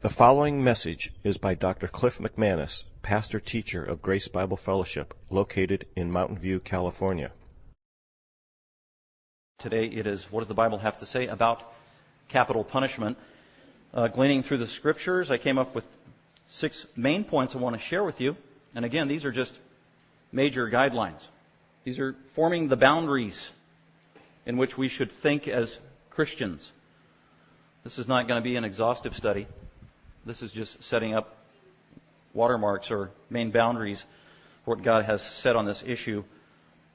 The following message is by Dr. Cliff McManus, pastor teacher of Grace Bible Fellowship, located in Mountain View, California. Today it is what does the Bible have to say about capital punishment? Uh, gleaning through the scriptures, I came up with six main points I want to share with you. And again, these are just major guidelines. These are forming the boundaries in which we should think as Christians. This is not going to be an exhaustive study. This is just setting up watermarks or main boundaries for what God has said on this issue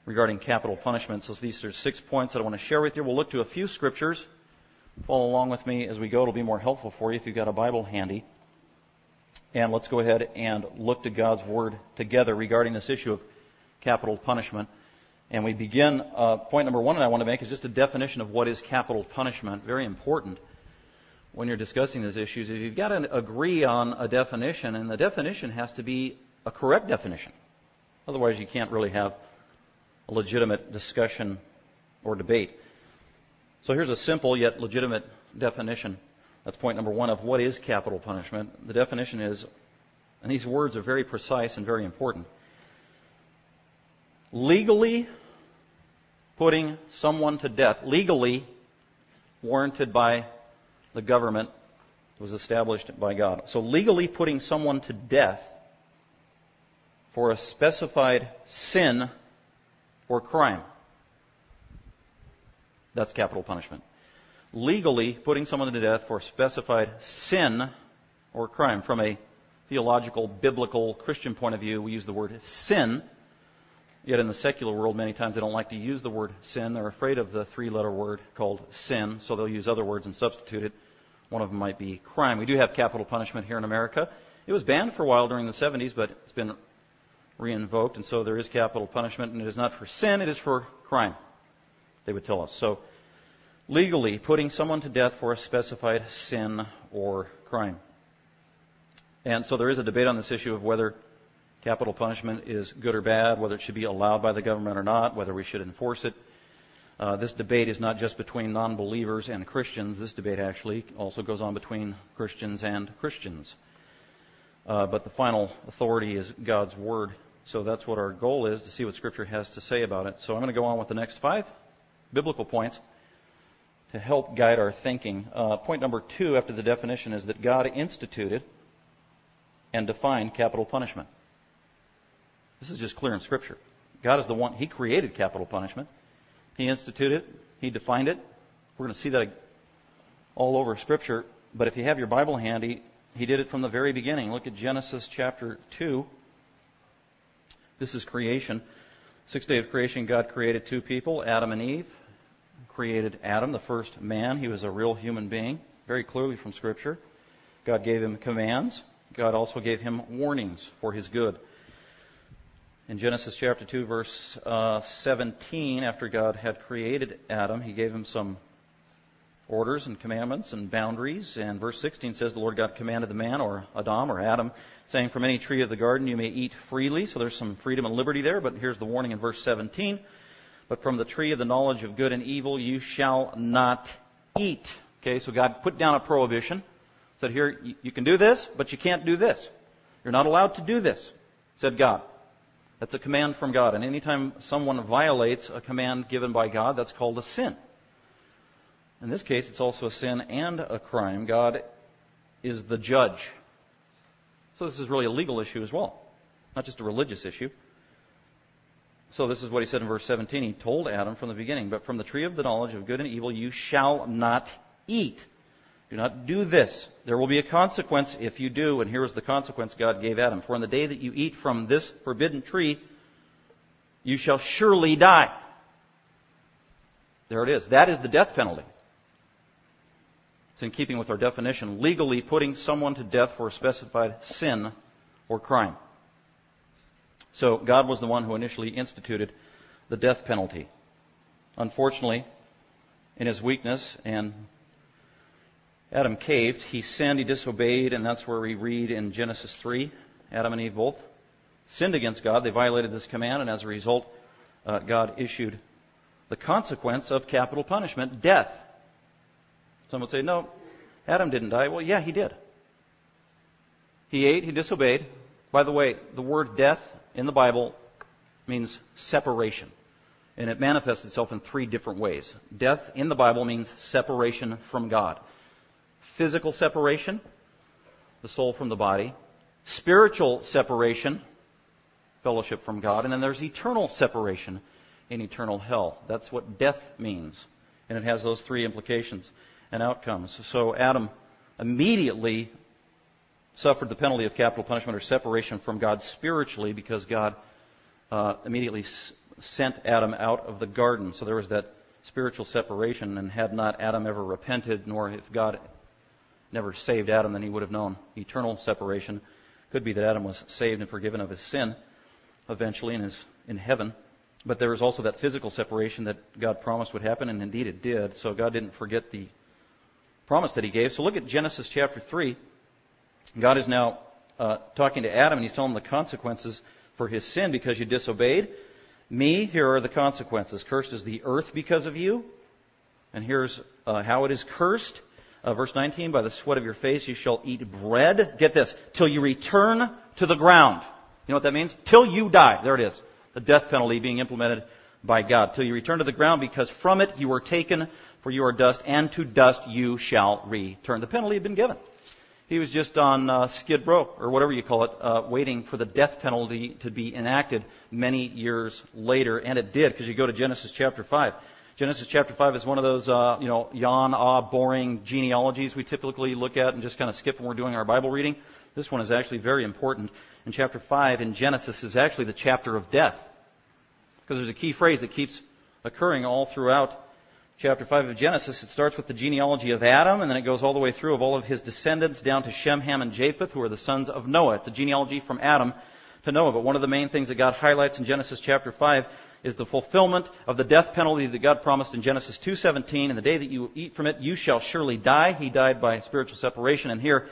regarding capital punishment. So these are six points that I want to share with you. We'll look to a few scriptures. Follow along with me as we go. It'll be more helpful for you if you've got a Bible handy. And let's go ahead and look to God's Word together regarding this issue of capital punishment. And we begin, uh, point number one that I want to make is just a definition of what is capital punishment. Very important when you're discussing these issues is you've got to agree on a definition, and the definition has to be a correct definition. Otherwise, you can't really have a legitimate discussion or debate. So here's a simple yet legitimate definition. That's point number one of what is capital punishment. The definition is, and these words are very precise and very important legally putting someone to death, legally warranted by the government was established by God. So legally putting someone to death for a specified sin or crime. That's capital punishment. Legally putting someone to death for a specified sin or crime. From a theological, biblical, Christian point of view, we use the word sin. Yet in the secular world, many times they don't like to use the word sin. They're afraid of the three letter word called sin, so they'll use other words and substitute it. One of them might be crime. We do have capital punishment here in America. It was banned for a while during the 70s, but it's been reinvoked, and so there is capital punishment, and it is not for sin, it is for crime, they would tell us. So, legally, putting someone to death for a specified sin or crime. And so there is a debate on this issue of whether capital punishment is good or bad, whether it should be allowed by the government or not, whether we should enforce it. Uh, this debate is not just between non believers and Christians. This debate actually also goes on between Christians and Christians. Uh, but the final authority is God's Word. So that's what our goal is to see what Scripture has to say about it. So I'm going to go on with the next five biblical points to help guide our thinking. Uh, point number two after the definition is that God instituted and defined capital punishment. This is just clear in Scripture. God is the one, He created capital punishment. He instituted it. He defined it. We're going to see that all over Scripture. But if you have your Bible handy, He did it from the very beginning. Look at Genesis chapter 2. This is creation. Sixth day of creation, God created two people, Adam and Eve. Created Adam, the first man. He was a real human being, very clearly from Scripture. God gave him commands. God also gave him warnings for his good. In Genesis chapter 2, verse uh, 17, after God had created Adam, he gave him some orders and commandments and boundaries. And verse 16 says, The Lord God commanded the man, or Adam, or Adam, saying, From any tree of the garden you may eat freely. So there's some freedom and liberty there, but here's the warning in verse 17. But from the tree of the knowledge of good and evil you shall not eat. Okay, so God put down a prohibition. Said, Here, you can do this, but you can't do this. You're not allowed to do this, said God. That's a command from God. And anytime someone violates a command given by God, that's called a sin. In this case, it's also a sin and a crime. God is the judge. So this is really a legal issue as well, not just a religious issue. So this is what he said in verse 17. He told Adam from the beginning, But from the tree of the knowledge of good and evil you shall not eat. Do not do this. There will be a consequence if you do, and here is the consequence God gave Adam. For in the day that you eat from this forbidden tree, you shall surely die. There it is. That is the death penalty. It's in keeping with our definition, legally putting someone to death for a specified sin or crime. So God was the one who initially instituted the death penalty. Unfortunately, in his weakness and Adam caved. He sinned, he disobeyed, and that's where we read in Genesis 3 Adam and Eve both sinned against God. They violated this command, and as a result, uh, God issued the consequence of capital punishment death. Some would say, no, Adam didn't die. Well, yeah, he did. He ate, he disobeyed. By the way, the word death in the Bible means separation. And it manifests itself in three different ways. Death in the Bible means separation from God. Physical separation, the soul from the body. Spiritual separation, fellowship from God. And then there's eternal separation in eternal hell. That's what death means. And it has those three implications and outcomes. So Adam immediately suffered the penalty of capital punishment or separation from God spiritually because God uh, immediately s- sent Adam out of the garden. So there was that spiritual separation, and had not Adam ever repented, nor if God never saved Adam, then he would have known eternal separation. Could be that Adam was saved and forgiven of his sin eventually and is in heaven. But there was also that physical separation that God promised would happen, and indeed it did. So God didn't forget the promise that He gave. So look at Genesis chapter 3. God is now uh, talking to Adam, and He's telling him the consequences for his sin because you disobeyed me. Here are the consequences. Cursed is the earth because of you. And here's uh, how it is cursed. Uh, verse 19, by the sweat of your face you shall eat bread. Get this, till you return to the ground. You know what that means? Till you die. There it is. The death penalty being implemented by God. Till you return to the ground because from it you were taken, for you are dust, and to dust you shall return. The penalty had been given. He was just on uh, Skid Row, or whatever you call it, uh, waiting for the death penalty to be enacted many years later, and it did, because you go to Genesis chapter 5. Genesis chapter 5 is one of those, uh, you know, yawn, ah, boring genealogies we typically look at and just kind of skip when we're doing our Bible reading. This one is actually very important. In chapter 5 in Genesis is actually the chapter of death. Because there's a key phrase that keeps occurring all throughout chapter 5 of Genesis. It starts with the genealogy of Adam, and then it goes all the way through of all of his descendants down to Shem, Ham, and Japheth, who are the sons of Noah. It's a genealogy from Adam to Noah. But one of the main things that God highlights in Genesis chapter 5 is the fulfillment of the death penalty that God promised in Genesis 2:17. In the day that you eat from it, you shall surely die. He died by spiritual separation. And here,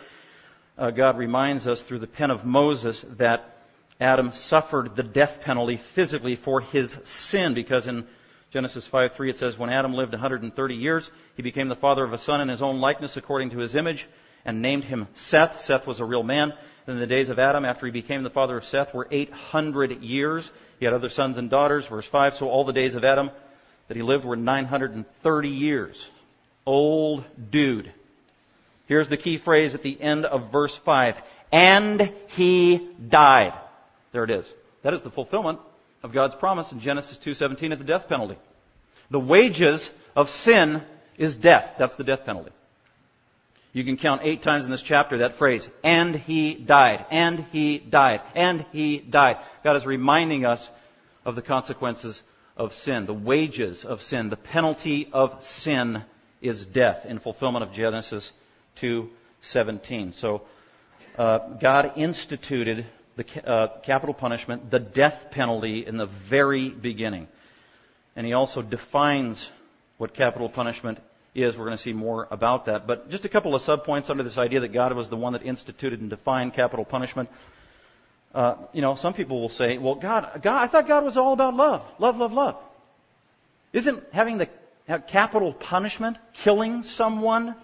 uh, God reminds us through the pen of Moses that Adam suffered the death penalty physically for his sin, because in Genesis 5:3 it says, "When Adam lived 130 years, he became the father of a son in his own likeness, according to his image, and named him Seth. Seth was a real man. Then the days of Adam, after he became the father of Seth, were 800 years. He had other sons and daughters. Verse 5. So all the days of Adam that he lived were 930 years. Old dude. Here's the key phrase at the end of verse 5. And he died. There it is. That is the fulfillment of God's promise in Genesis 2:17 at the death penalty. The wages of sin is death. That's the death penalty. You can count eight times in this chapter that phrase, and he died, and he died, and he died. God is reminding us of the consequences of sin, the wages of sin, the penalty of sin is death in fulfillment of Genesis 2:17. So uh, God instituted the uh, capital punishment, the death penalty, in the very beginning, and He also defines what capital punishment is. We're going to see more about that. But just a couple of subpoints under this idea that God was the one that instituted and defined capital punishment. Uh, you know, some people will say, "Well, God, God, I thought God was all about love, love, love, love. Isn't having the capital punishment, killing someone,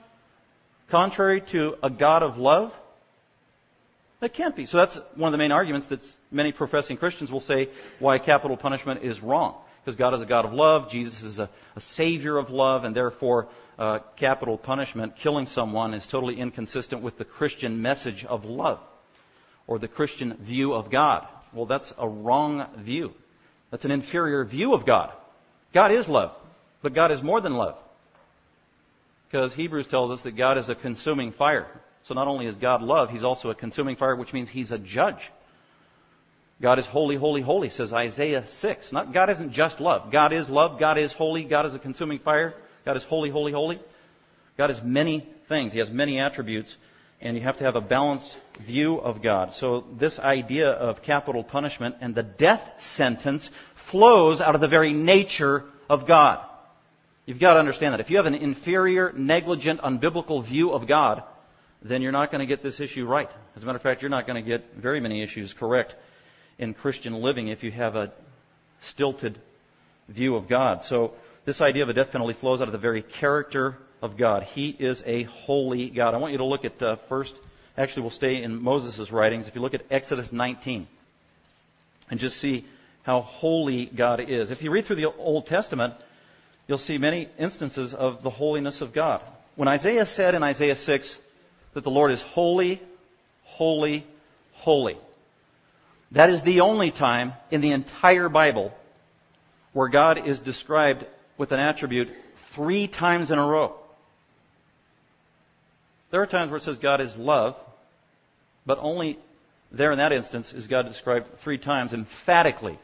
contrary to a God of love?" That can't be. So that's one of the main arguments that many professing Christians will say why capital punishment is wrong because God is a God of love, Jesus is a, a savior of love, and therefore uh, capital punishment, killing someone, is totally inconsistent with the Christian message of love or the Christian view of God. Well, that's a wrong view. That's an inferior view of God. God is love, but God is more than love. Because Hebrews tells us that God is a consuming fire. So not only is God love, He's also a consuming fire, which means He's a judge. God is holy, holy, holy, says Isaiah 6. Not, God isn't just love. God is love. God is holy. God is a consuming fire. God is holy, holy, holy. God is many things. He has many attributes, and you have to have a balanced view of God. So this idea of capital punishment and the death sentence flows out of the very nature of God. You've got to understand that. If you have an inferior, negligent, unbiblical view of God, then you're not going to get this issue right. As a matter of fact, you're not going to get very many issues correct in Christian living if you have a stilted view of God. So this idea of a death penalty flows out of the very character of God. He is a holy God. I want you to look at uh, first actually we'll stay in Moses' writings. If you look at Exodus 19 and just see how holy God is. If you read through the Old Testament, you'll see many instances of the holiness of God. When Isaiah said in Isaiah 6 that the Lord is holy, holy, holy, that is the only time in the entire Bible where God is described with an attribute three times in a row. There are times where it says God is love, but only there in that instance is God described three times emphatically.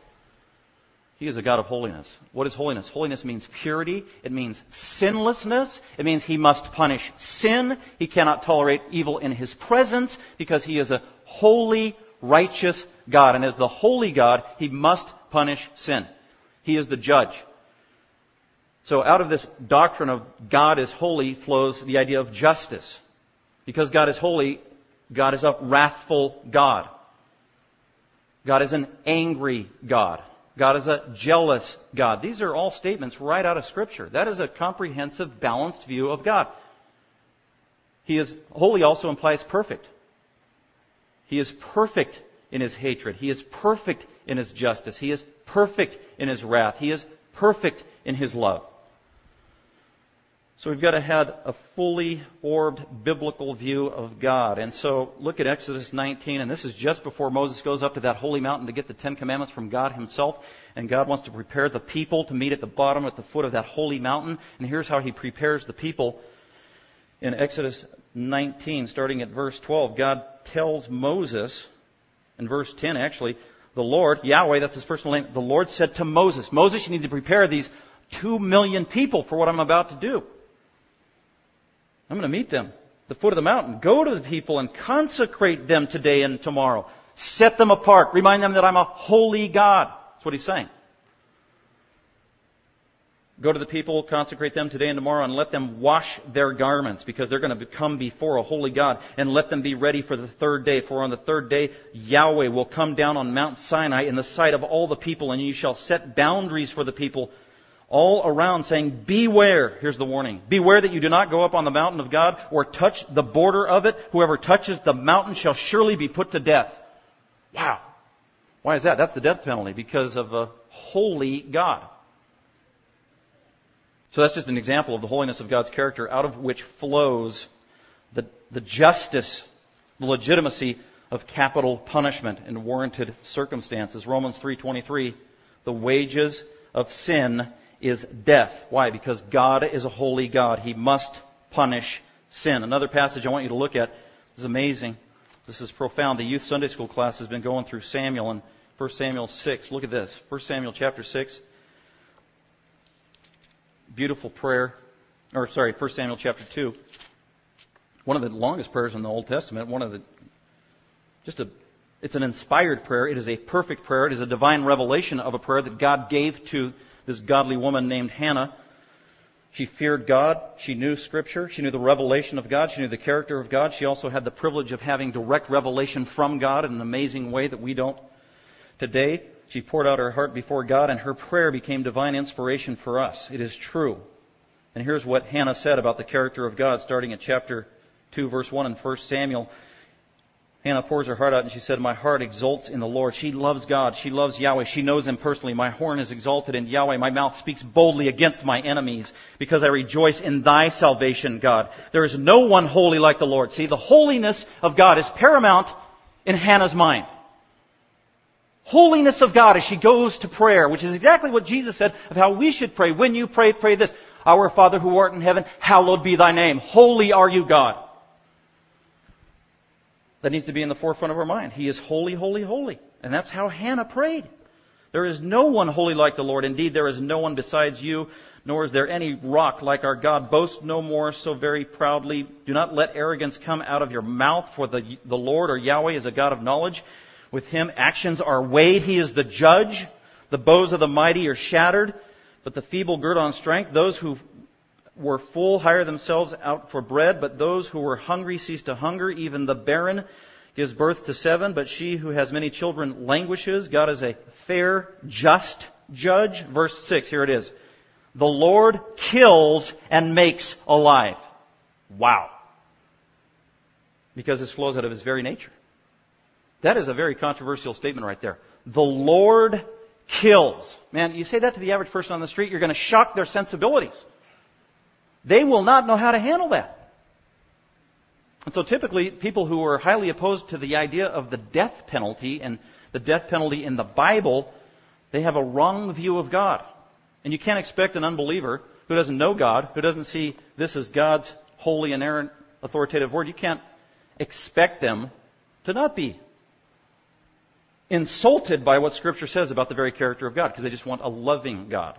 He is a God of holiness. What is holiness? Holiness means purity. It means sinlessness. It means he must punish sin. He cannot tolerate evil in his presence because he is a holy, righteous God. And as the holy God, he must punish sin. He is the judge. So out of this doctrine of God is holy flows the idea of justice. Because God is holy, God is a wrathful God. God is an angry God. God is a jealous God. These are all statements right out of Scripture. That is a comprehensive, balanced view of God. He is holy also implies perfect. He is perfect in his hatred. He is perfect in his justice. He is perfect in his wrath. He is perfect in his love. So we've got to have a fully orbed biblical view of God. And so look at Exodus 19, and this is just before Moses goes up to that holy mountain to get the Ten Commandments from God himself. And God wants to prepare the people to meet at the bottom, at the foot of that holy mountain. And here's how he prepares the people. In Exodus 19, starting at verse 12, God tells Moses, in verse 10 actually, the Lord, Yahweh, that's his personal name, the Lord said to Moses, Moses, you need to prepare these two million people for what I'm about to do. I'm going to meet them. At the foot of the mountain. Go to the people and consecrate them today and tomorrow. Set them apart. Remind them that I'm a holy God. That's what he's saying. Go to the people, consecrate them today and tomorrow, and let them wash their garments, because they're going to come before a holy God, and let them be ready for the third day. For on the third day, Yahweh will come down on Mount Sinai in the sight of all the people, and you shall set boundaries for the people all around saying, beware. Here's the warning. Beware that you do not go up on the mountain of God or touch the border of it. Whoever touches the mountain shall surely be put to death. Wow. Why is that? That's the death penalty because of a holy God. So that's just an example of the holiness of God's character out of which flows the, the justice, the legitimacy of capital punishment in warranted circumstances. Romans 3:23, the wages of sin is death. Why? Because God is a holy God. He must punish sin. Another passage I want you to look at is amazing. This is profound. The youth Sunday school class has been going through Samuel and 1 Samuel 6. Look at this. 1 Samuel chapter 6. Beautiful prayer. Or sorry, 1 Samuel chapter 2. One of the longest prayers in the Old Testament. One of the just a it's an inspired prayer. It is a perfect prayer. It is a divine revelation of a prayer that God gave to this godly woman named Hannah. She feared God. She knew Scripture. She knew the revelation of God. She knew the character of God. She also had the privilege of having direct revelation from God in an amazing way that we don't today. She poured out her heart before God, and her prayer became divine inspiration for us. It is true. And here's what Hannah said about the character of God, starting at chapter 2, verse 1 in 1 Samuel. Hannah pours her heart out and she said, My heart exults in the Lord. She loves God. She loves Yahweh. She knows Him personally. My horn is exalted in Yahweh. My mouth speaks boldly against my enemies because I rejoice in Thy salvation, God. There is no one holy like the Lord. See, the holiness of God is paramount in Hannah's mind. Holiness of God as she goes to prayer, which is exactly what Jesus said of how we should pray. When you pray, pray this. Our Father who art in heaven, hallowed be thy name. Holy are you, God. That needs to be in the forefront of our mind. He is holy, holy, holy. And that's how Hannah prayed. There is no one holy like the Lord. Indeed, there is no one besides you, nor is there any rock like our God. Boast no more so very proudly. Do not let arrogance come out of your mouth, for the, the Lord or Yahweh is a God of knowledge. With him, actions are weighed. He is the judge. The bows of the mighty are shattered, but the feeble gird on strength. Those who were full hire themselves out for bread, but those who were hungry cease to hunger. Even the barren gives birth to seven, but she who has many children languishes. God is a fair, just judge. Verse 6, here it is. The Lord kills and makes alive. Wow. because this flows out of his very nature. That is a very controversial statement right there. The Lord kills. Man, you say that to the average person on the street, you're going to shock their sensibilities. They will not know how to handle that. And so typically, people who are highly opposed to the idea of the death penalty and the death penalty in the Bible, they have a wrong view of God. And you can't expect an unbeliever who doesn't know God, who doesn't see this as God's holy, inerrant, authoritative word, you can't expect them to not be insulted by what Scripture says about the very character of God because they just want a loving God.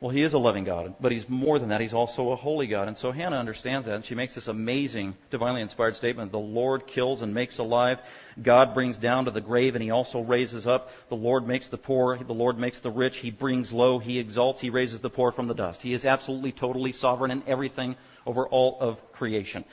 Well, He is a loving God, but He's more than that. He's also a holy God. And so Hannah understands that, and she makes this amazing, divinely inspired statement The Lord kills and makes alive. God brings down to the grave, and He also raises up. The Lord makes the poor. The Lord makes the rich. He brings low. He exalts. He raises the poor from the dust. He is absolutely, totally sovereign in everything over all of creation.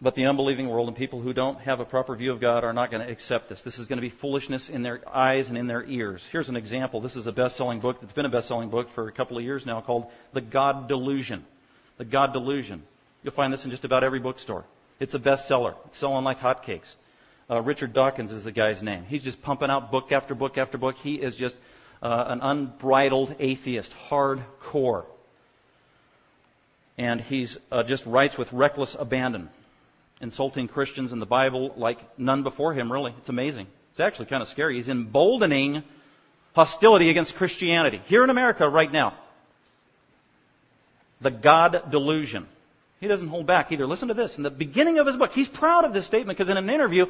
But the unbelieving world and people who don't have a proper view of God are not going to accept this. This is going to be foolishness in their eyes and in their ears. Here's an example. This is a best-selling book that's been a best-selling book for a couple of years now called The God Delusion. The God Delusion. You'll find this in just about every bookstore. It's a bestseller. It's selling like hotcakes. Uh, Richard Dawkins is the guy's name. He's just pumping out book after book after book. He is just uh, an unbridled atheist, hardcore. And he uh, just writes with reckless abandon insulting Christians in the Bible like none before him, really. It's amazing. It's actually kind of scary. He's emboldening hostility against Christianity here in America right now. The God delusion. He doesn't hold back either. Listen to this. In the beginning of his book, he's proud of this statement because in an interview,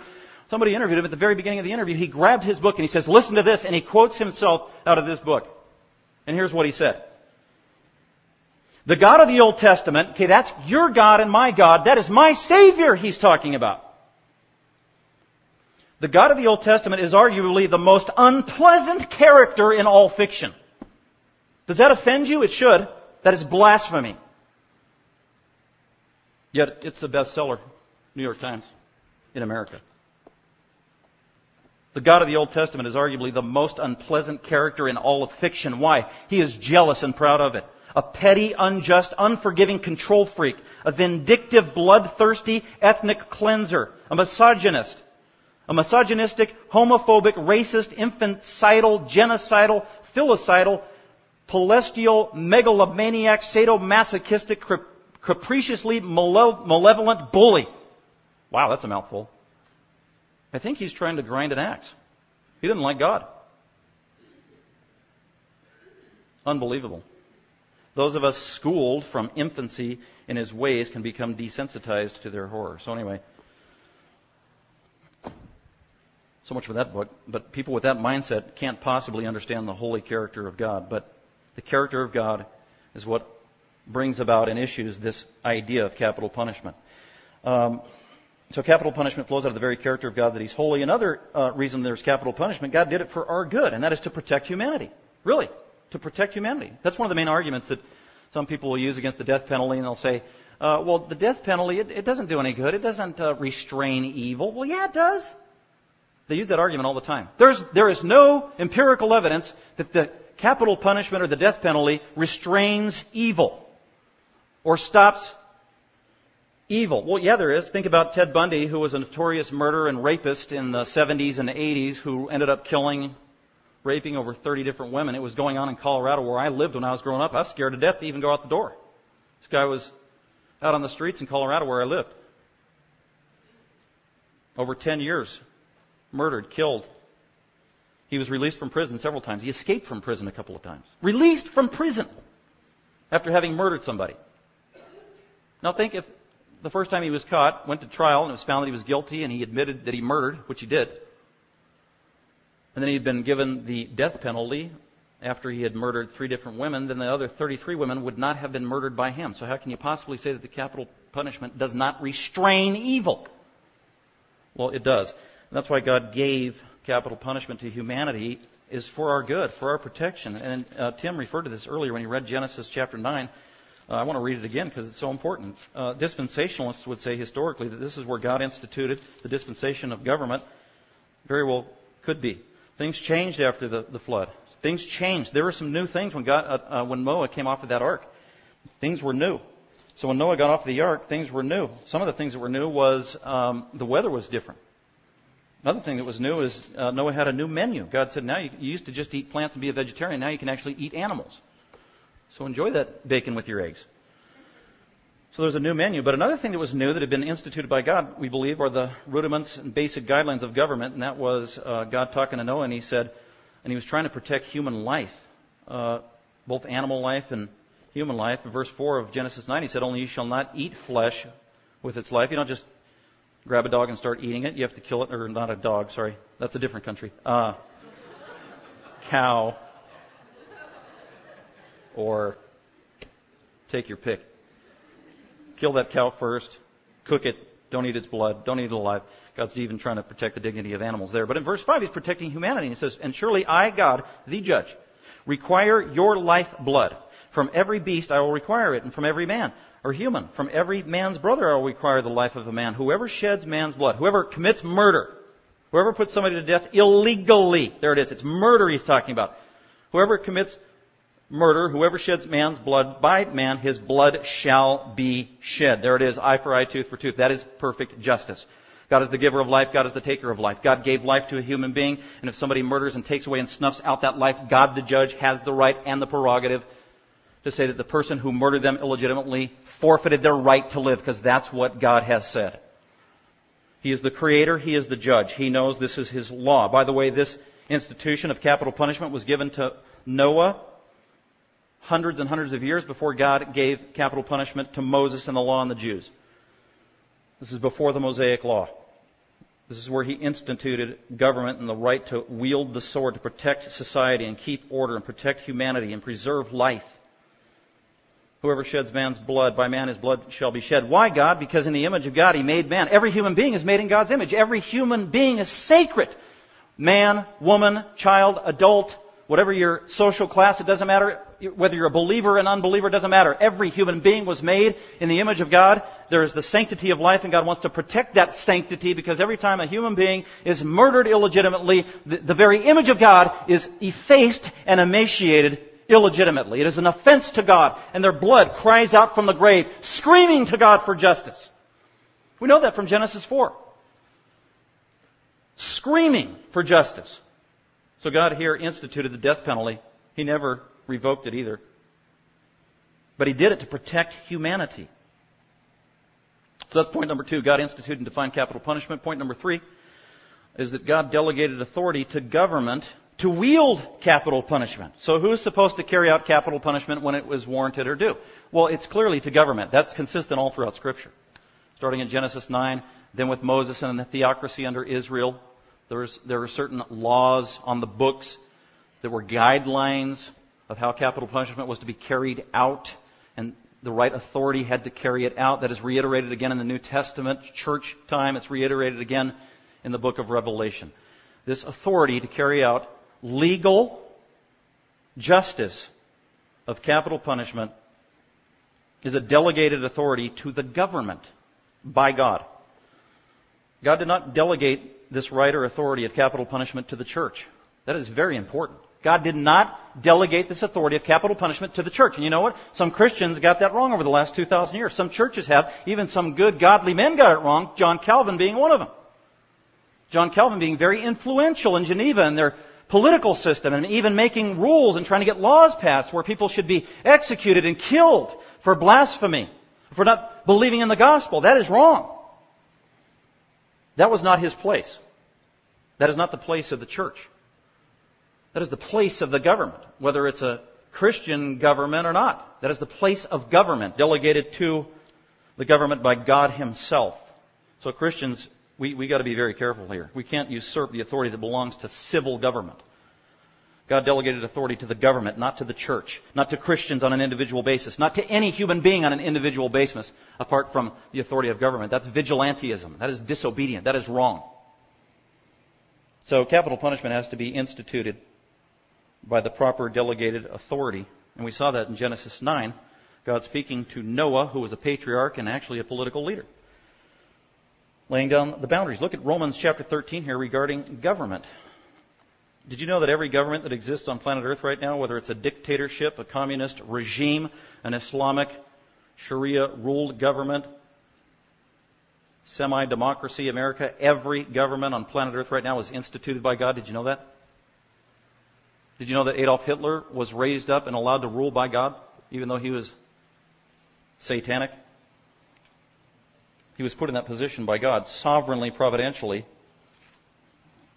somebody interviewed him at the very beginning of the interview. He grabbed his book and he says, listen to this, and he quotes himself out of this book. And here's what he said. The God of the Old Testament, okay, that's your God and my God. That is my Savior he's talking about. The God of the Old Testament is arguably the most unpleasant character in all fiction. Does that offend you? It should. That is blasphemy. Yet it's a bestseller, New York Times, in America. The God of the Old Testament is arguably the most unpleasant character in all of fiction. Why? He is jealous and proud of it a petty, unjust, unforgiving control freak, a vindictive, bloodthirsty ethnic cleanser, a misogynist, a misogynistic, homophobic, racist, infanticidal, genocidal, filicidal, palestial, megalomaniac, sadomasochistic, capriciously malevolent bully. Wow, that's a mouthful. I think he's trying to grind an axe. He didn't like God. Unbelievable. Those of us schooled from infancy in his ways can become desensitized to their horror. So, anyway, so much for that book. But people with that mindset can't possibly understand the holy character of God. But the character of God is what brings about and issues this idea of capital punishment. Um, so capital punishment flows out of the very character of God that He's holy. Another uh, reason there's capital punishment, God did it for our good, and that is to protect humanity. Really to protect humanity. That's one of the main arguments that some people will use against the death penalty, and they'll say, uh, well, the death penalty, it, it, doesn't do any good. It doesn't uh, restrain evil. Well, yeah, it does. They use that argument all the time. There's, there is no empirical evidence that the capital punishment or the death penalty restrains evil or stops evil. Well, yeah, there is. Think about Ted Bundy, who was a notorious murderer and rapist in the 70s and 80s, who ended up killing raping over 30 different women. It was going on in Colorado where I lived when I was growing up. I was scared to death to even go out the door. This guy was out on the streets in Colorado where I lived. Over 10 years. Murdered, killed. He was released from prison several times. He escaped from prison a couple of times. Released from prison after having murdered somebody. Now think if the first time he was caught, went to trial, and it was found that he was guilty, and he admitted that he murdered, which he did. And then he'd been given the death penalty after he had murdered three different women, then the other 33 women would not have been murdered by him. So how can you possibly say that the capital punishment does not restrain evil? Well, it does. And that's why God gave capital punishment to humanity is for our good, for our protection. And uh, Tim referred to this earlier when he read Genesis chapter 9. Uh, I want to read it again because it's so important. Uh, dispensationalists would say historically that this is where God instituted the dispensation of government. Very well could be. Things changed after the, the flood. Things changed. There were some new things when, God, uh, uh, when Noah came off of that ark. Things were new. So when Noah got off the ark, things were new. Some of the things that were new was um, the weather was different. Another thing that was new is uh, Noah had a new menu. God said, now you, you used to just eat plants and be a vegetarian. Now you can actually eat animals. So enjoy that bacon with your eggs. So there's a new menu. But another thing that was new that had been instituted by God, we believe, are the rudiments and basic guidelines of government. And that was uh, God talking to Noah, and he said, and he was trying to protect human life, uh, both animal life and human life. In verse 4 of Genesis 9, he said, Only you shall not eat flesh with its life. You don't just grab a dog and start eating it. You have to kill it, or not a dog, sorry. That's a different country. Uh, cow. Or take your pick. Kill that cow first. Cook it. Don't eat its blood. Don't eat it alive. God's even trying to protect the dignity of animals there. But in verse 5, he's protecting humanity. He says, And surely I, God, the judge, require your life blood from every beast I will require it, and from every man or human. From every man's brother I will require the life of a man. Whoever sheds man's blood, whoever commits murder, whoever puts somebody to death illegally, there it is, it's murder he's talking about. Whoever commits murder, whoever sheds man's blood, by man his blood shall be shed. There it is, eye for eye, tooth for tooth. That is perfect justice. God is the giver of life. God is the taker of life. God gave life to a human being, and if somebody murders and takes away and snuffs out that life, God the judge has the right and the prerogative to say that the person who murdered them illegitimately forfeited their right to live, because that's what God has said. He is the creator, He is the judge. He knows this is His law. By the way, this institution of capital punishment was given to Noah hundreds and hundreds of years before God gave capital punishment to Moses and the law and the Jews. This is before the Mosaic law. This is where he instituted government and the right to wield the sword to protect society and keep order and protect humanity and preserve life. Whoever sheds man's blood, by man his blood shall be shed. Why, God? Because in the image of God he made man. Every human being is made in God's image. Every human being is sacred. Man, woman, child, adult, whatever your social class, it doesn't matter. Whether you're a believer or an unbeliever, doesn't matter. Every human being was made in the image of God. There is the sanctity of life, and God wants to protect that sanctity because every time a human being is murdered illegitimately, the, the very image of God is effaced and emaciated illegitimately. It is an offense to God, and their blood cries out from the grave, screaming to God for justice. We know that from Genesis 4. Screaming for justice. So God here instituted the death penalty. He never revoked it either. But He did it to protect humanity. So that's point number two. God instituted and defined capital punishment. Point number three is that God delegated authority to government to wield capital punishment. So who's supposed to carry out capital punishment when it was warranted or due? Well, it's clearly to government. That's consistent all throughout Scripture. Starting in Genesis 9, then with Moses and the theocracy under Israel, there, was, there were certain laws on the books that were guidelines of how capital punishment was to be carried out, and the right authority had to carry it out. That is reiterated again in the New Testament, church time. It's reiterated again in the book of Revelation. This authority to carry out legal justice of capital punishment is a delegated authority to the government by God. God did not delegate this right or authority of capital punishment to the church. That is very important. God did not delegate this authority of capital punishment to the church. And you know what? Some Christians got that wrong over the last 2,000 years. Some churches have. Even some good, godly men got it wrong, John Calvin being one of them. John Calvin being very influential in Geneva and their political system and even making rules and trying to get laws passed where people should be executed and killed for blasphemy, for not believing in the gospel. That is wrong. That was not his place. That is not the place of the church. That is the place of the government, whether it's a Christian government or not. That is the place of government delegated to the government by God Himself. So Christians we, we got to be very careful here. We can't usurp the authority that belongs to civil government. God delegated authority to the government, not to the church, not to Christians on an individual basis, not to any human being on an individual basis, apart from the authority of government. That's vigilantism. That is disobedient. That is wrong. So capital punishment has to be instituted by the proper delegated authority. And we saw that in Genesis 9. God speaking to Noah, who was a patriarch and actually a political leader laying down the boundaries. Look at Romans chapter 13 here regarding government. Did you know that every government that exists on planet Earth right now, whether it's a dictatorship, a communist regime, an Islamic Sharia ruled government, semi democracy America. Every government on planet Earth right now is instituted by God. Did you know that? Did you know that Adolf Hitler was raised up and allowed to rule by God, even though he was satanic? He was put in that position by God, sovereignly, providentially.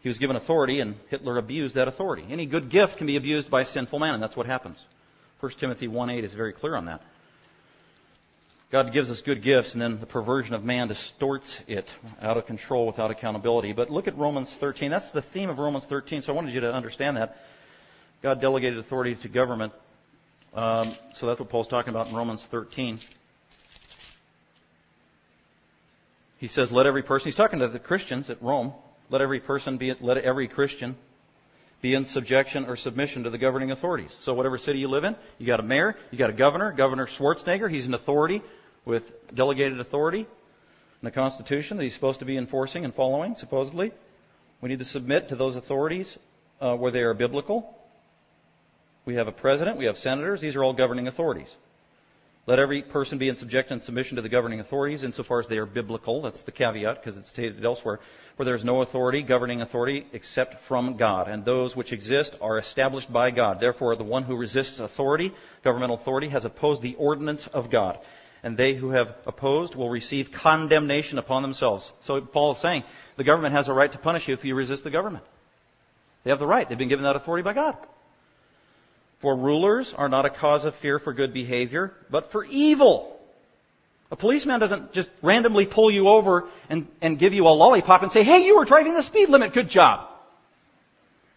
He was given authority, and Hitler abused that authority. Any good gift can be abused by a sinful man, and that's what happens. 1 Timothy 1.8 is very clear on that. God gives us good gifts, and then the perversion of man distorts it out of control without accountability. But look at Romans 13. That's the theme of Romans 13, so I wanted you to understand that. God delegated authority to government. Um, so that's what Paul's talking about in Romans 13. He says, let every person, he's talking to the Christians at Rome, let every person be, let every Christian be in subjection or submission to the governing authorities. So whatever city you live in, you got a mayor, you got a governor, Governor Schwarzenegger, he's an authority with delegated authority in the Constitution that he's supposed to be enforcing and following, supposedly. We need to submit to those authorities uh, where they are biblical. We have a president, we have senators, these are all governing authorities. Let every person be in subjection and submission to the governing authorities insofar as they are biblical. That's the caveat because it's stated elsewhere. Where there is no authority, governing authority, except from God. And those which exist are established by God. Therefore, the one who resists authority, governmental authority, has opposed the ordinance of God. And they who have opposed will receive condemnation upon themselves. So Paul is saying the government has a right to punish you if you resist the government. They have the right. They've been given that authority by God. For rulers are not a cause of fear for good behavior, but for evil. A policeman doesn't just randomly pull you over and, and give you a lollipop and say, hey, you were driving the speed limit, good job.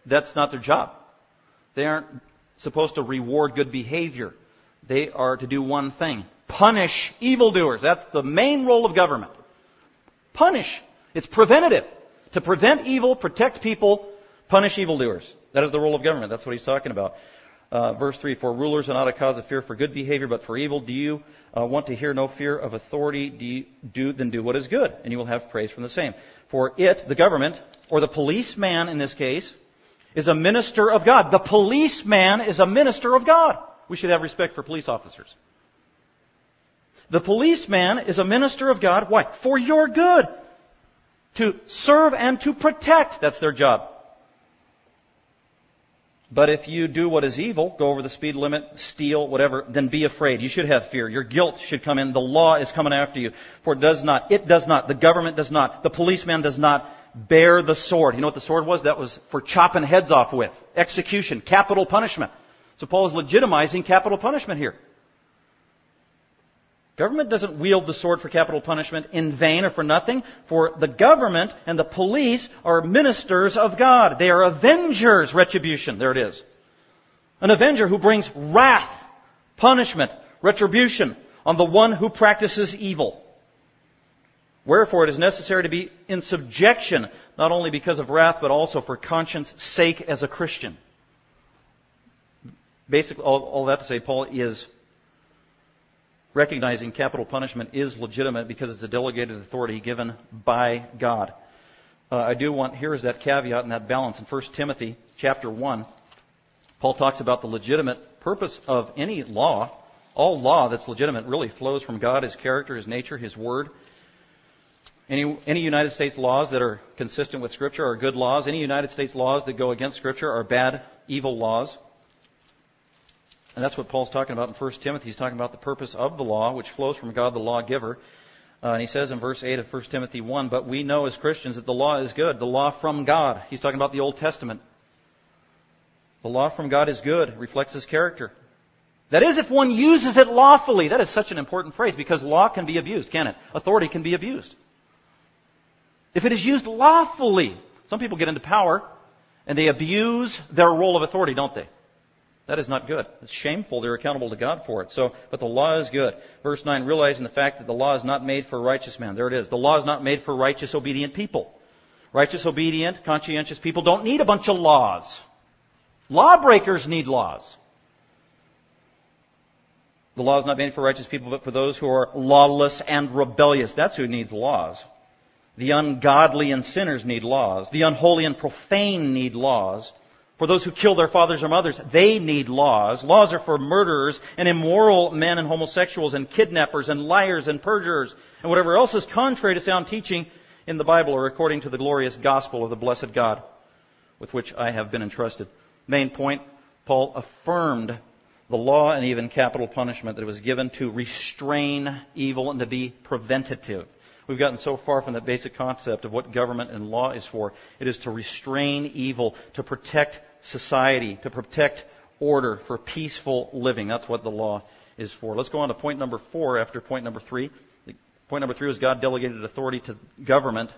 That's not their job. They aren't supposed to reward good behavior. They are to do one thing. Punish evildoers. That's the main role of government. Punish. It's preventative. To prevent evil, protect people, punish evildoers. That is the role of government. That's what he's talking about. Uh, verse 3 For rulers are not a cause of fear for good behavior, but for evil. Do you uh, want to hear no fear of authority? Do, you, do Then do what is good, and you will have praise from the same. For it, the government, or the policeman in this case, is a minister of God. The policeman is a minister of God. We should have respect for police officers. The policeman is a minister of God. Why? For your good. To serve and to protect. That's their job. But if you do what is evil, go over the speed limit, steal, whatever, then be afraid. You should have fear. Your guilt should come in. The law is coming after you. For it does not, it does not, the government does not, the policeman does not bear the sword. You know what the sword was? That was for chopping heads off with. Execution, capital punishment. So Paul is legitimizing capital punishment here. Government doesn't wield the sword for capital punishment in vain or for nothing, for the government and the police are ministers of God. They are avengers, retribution. There it is. An avenger who brings wrath, punishment, retribution on the one who practices evil. Wherefore it is necessary to be in subjection, not only because of wrath, but also for conscience sake as a Christian. Basically, all, all that to say, Paul is recognizing capital punishment is legitimate because it's a delegated authority given by God. Uh, I do want, here is that caveat and that balance. In 1 Timothy chapter 1, Paul talks about the legitimate purpose of any law. All law that's legitimate really flows from God, His character, His nature, His Word. Any, any United States laws that are consistent with Scripture are good laws. Any United States laws that go against Scripture are bad, evil laws. And that's what Paul's talking about in 1 Timothy. He's talking about the purpose of the law, which flows from God the lawgiver. Uh, and he says in verse 8 of 1 Timothy 1, But we know as Christians that the law is good, the law from God. He's talking about the Old Testament. The law from God is good, reflects his character. That is, if one uses it lawfully. That is such an important phrase because law can be abused, can it? Authority can be abused. If it is used lawfully, some people get into power and they abuse their role of authority, don't they? That is not good. It's shameful. They're accountable to God for it. So, but the law is good. Verse 9, realizing the fact that the law is not made for righteous man. There it is. The law is not made for righteous, obedient people. Righteous, obedient, conscientious people don't need a bunch of laws. Lawbreakers need laws. The law is not made for righteous people, but for those who are lawless and rebellious. That's who needs laws. The ungodly and sinners need laws. The unholy and profane need laws For those who kill their fathers or mothers, they need laws. Laws are for murderers and immoral men and homosexuals and kidnappers and liars and perjurers and whatever else is contrary to sound teaching in the Bible or according to the glorious gospel of the blessed God with which I have been entrusted. Main point, Paul affirmed the law and even capital punishment that was given to restrain evil and to be preventative. We've gotten so far from that basic concept of what government and law is for. It is to restrain evil, to protect society, to protect order for peaceful living. That's what the law is for. Let's go on to point number four after point number three. Point number three is God delegated authority to government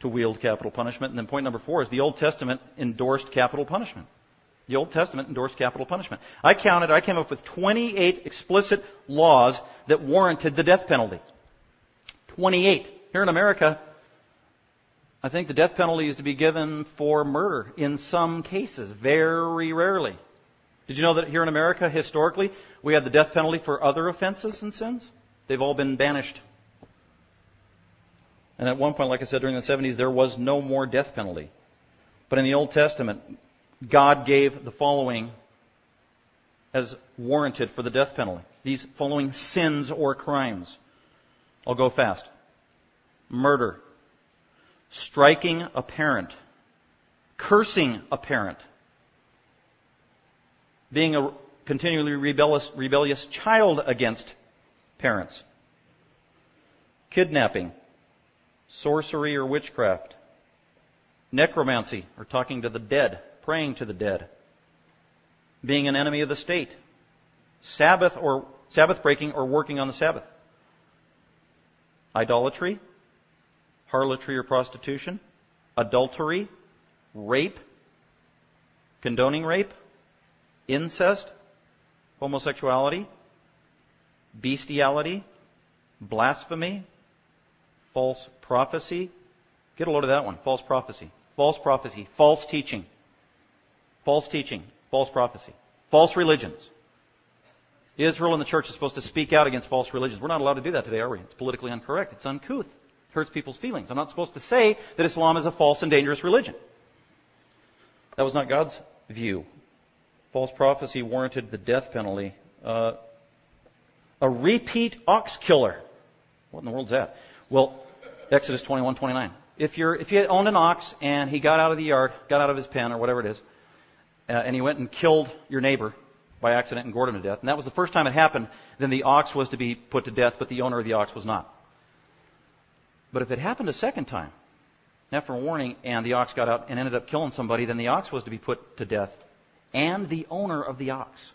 to wield capital punishment. And then point number four is the Old Testament endorsed capital punishment. The Old Testament endorsed capital punishment. I counted, I came up with 28 explicit laws that warranted the death penalty. 28. Here in America, I think the death penalty is to be given for murder in some cases, very rarely. Did you know that here in America, historically, we had the death penalty for other offenses and sins? They've all been banished. And at one point, like I said, during the 70s, there was no more death penalty. But in the Old Testament, God gave the following as warranted for the death penalty. These following sins or crimes. I'll go fast. Murder. Striking a parent. Cursing a parent. Being a continually rebellious, rebellious child against parents. Kidnapping. Sorcery or witchcraft. Necromancy, or talking to the dead, praying to the dead. Being an enemy of the state. Sabbath or Sabbath breaking or working on the Sabbath idolatry, harlotry or prostitution, adultery, rape, condoning rape, incest, homosexuality, bestiality, blasphemy, false prophecy. Get a load of that one. False prophecy. False prophecy. False teaching. False teaching. False prophecy. False religions. Israel and the church is supposed to speak out against false religions. We're not allowed to do that today, are we? It's politically incorrect. It's uncouth. It hurts people's feelings. I'm not supposed to say that Islam is a false and dangerous religion. That was not God's view. False prophecy warranted the death penalty. Uh, a repeat ox killer. What in the world's that? Well, Exodus 21, 29. If you're, if you owned an ox and he got out of the yard, got out of his pen or whatever it is, uh, and he went and killed your neighbor, by accident and gored him to death. And that was the first time it happened. Then the ox was to be put to death, but the owner of the ox was not. But if it happened a second time, after warning, and the ox got out and ended up killing somebody, then the ox was to be put to death, and the owner of the ox.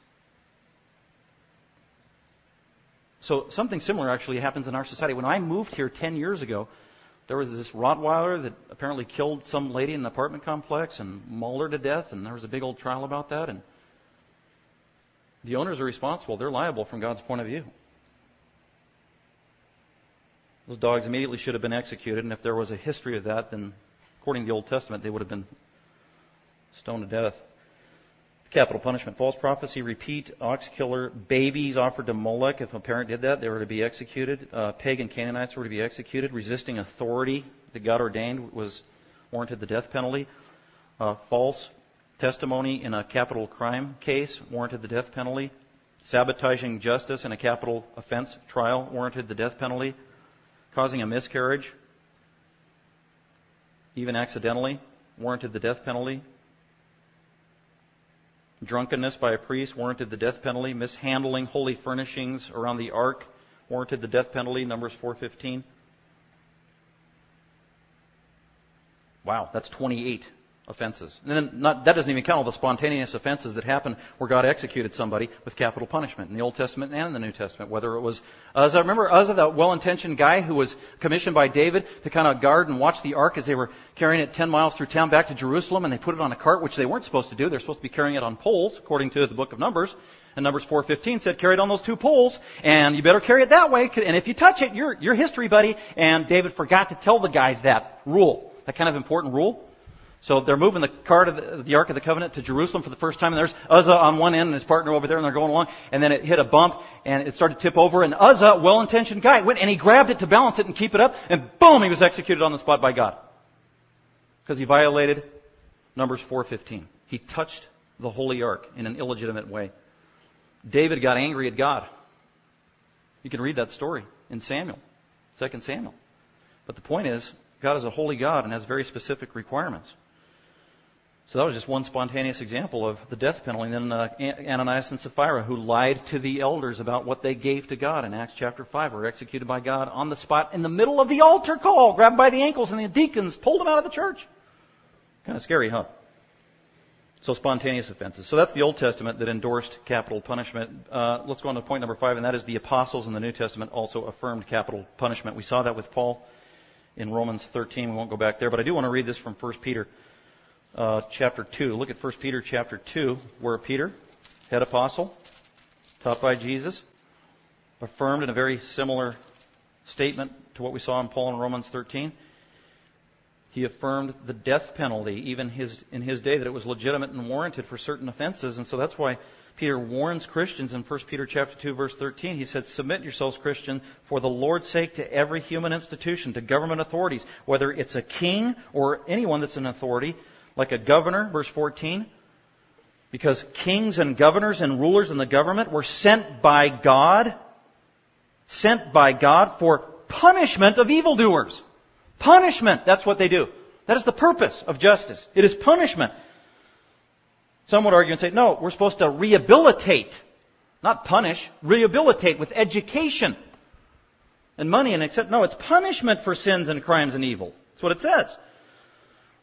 So something similar actually happens in our society. When I moved here 10 years ago, there was this Rottweiler that apparently killed some lady in an apartment complex and mauled her to death, and there was a big old trial about that. And the owners are responsible. They're liable from God's point of view. Those dogs immediately should have been executed, and if there was a history of that, then according to the Old Testament, they would have been stoned to death. Capital punishment, false prophecy, repeat, ox killer, babies offered to Molech. If a parent did that, they were to be executed. Uh, pagan Canaanites were to be executed. Resisting authority that God ordained was warranted the death penalty. Uh, false testimony in a capital crime case warranted the death penalty. Sabotaging justice in a capital offense trial warranted the death penalty. Causing a miscarriage, even accidentally, warranted the death penalty. Drunkenness by a priest warranted the death penalty. Mishandling holy furnishings around the ark warranted the death penalty. Numbers 415. Wow, that's 28 offenses. And then not, that doesn't even count all the spontaneous offenses that happen where God executed somebody with capital punishment in the Old Testament and in the New Testament. Whether it was Uzzah, remember Uzzah, that well-intentioned guy who was commissioned by David to kind of guard and watch the ark as they were carrying it 10 miles through town back to Jerusalem, and they put it on a cart, which they weren't supposed to do. They're supposed to be carrying it on poles, according to the book of Numbers. And Numbers 4:15 said, carry it on those two poles, and you better carry it that way. And if you touch it, you're, you're history, buddy. And David forgot to tell the guys that rule, that kind of important rule. So they're moving the the, the, Ark of the Covenant to Jerusalem for the first time, and there's Uzzah on one end and his partner over there, and they're going along, and then it hit a bump, and it started to tip over, and Uzzah, well-intentioned guy, went and he grabbed it to balance it and keep it up, and boom, he was executed on the spot by God. Because he violated Numbers 4.15. He touched the holy ark in an illegitimate way. David got angry at God. You can read that story in Samuel, 2 Samuel. But the point is, God is a holy God and has very specific requirements. So that was just one spontaneous example of the death penalty. And then uh, Ananias and Sapphira, who lied to the elders about what they gave to God in Acts chapter 5, were executed by God on the spot in the middle of the altar call, grabbed by the ankles, and the deacons pulled them out of the church. Kind of scary, huh? So spontaneous offenses. So that's the Old Testament that endorsed capital punishment. Uh, let's go on to point number five, and that is the apostles in the New Testament also affirmed capital punishment. We saw that with Paul in Romans 13. We won't go back there, but I do want to read this from 1 Peter uh, chapter 2. Look at 1 Peter chapter 2, where Peter, head apostle, taught by Jesus, affirmed in a very similar statement to what we saw in Paul in Romans 13. He affirmed the death penalty, even his, in his day, that it was legitimate and warranted for certain offenses. And so that's why Peter warns Christians in 1 Peter chapter 2 verse 13. He said, Submit yourselves, Christian, for the Lord's sake to every human institution, to government authorities, whether it's a king or anyone that's an authority, like a governor, verse 14. Because kings and governors and rulers in the government were sent by God, sent by God for punishment of evildoers. Punishment. That's what they do. That is the purpose of justice. It is punishment. Some would argue and say, no, we're supposed to rehabilitate, not punish, rehabilitate with education and money and accept. No, it's punishment for sins and crimes and evil. That's what it says.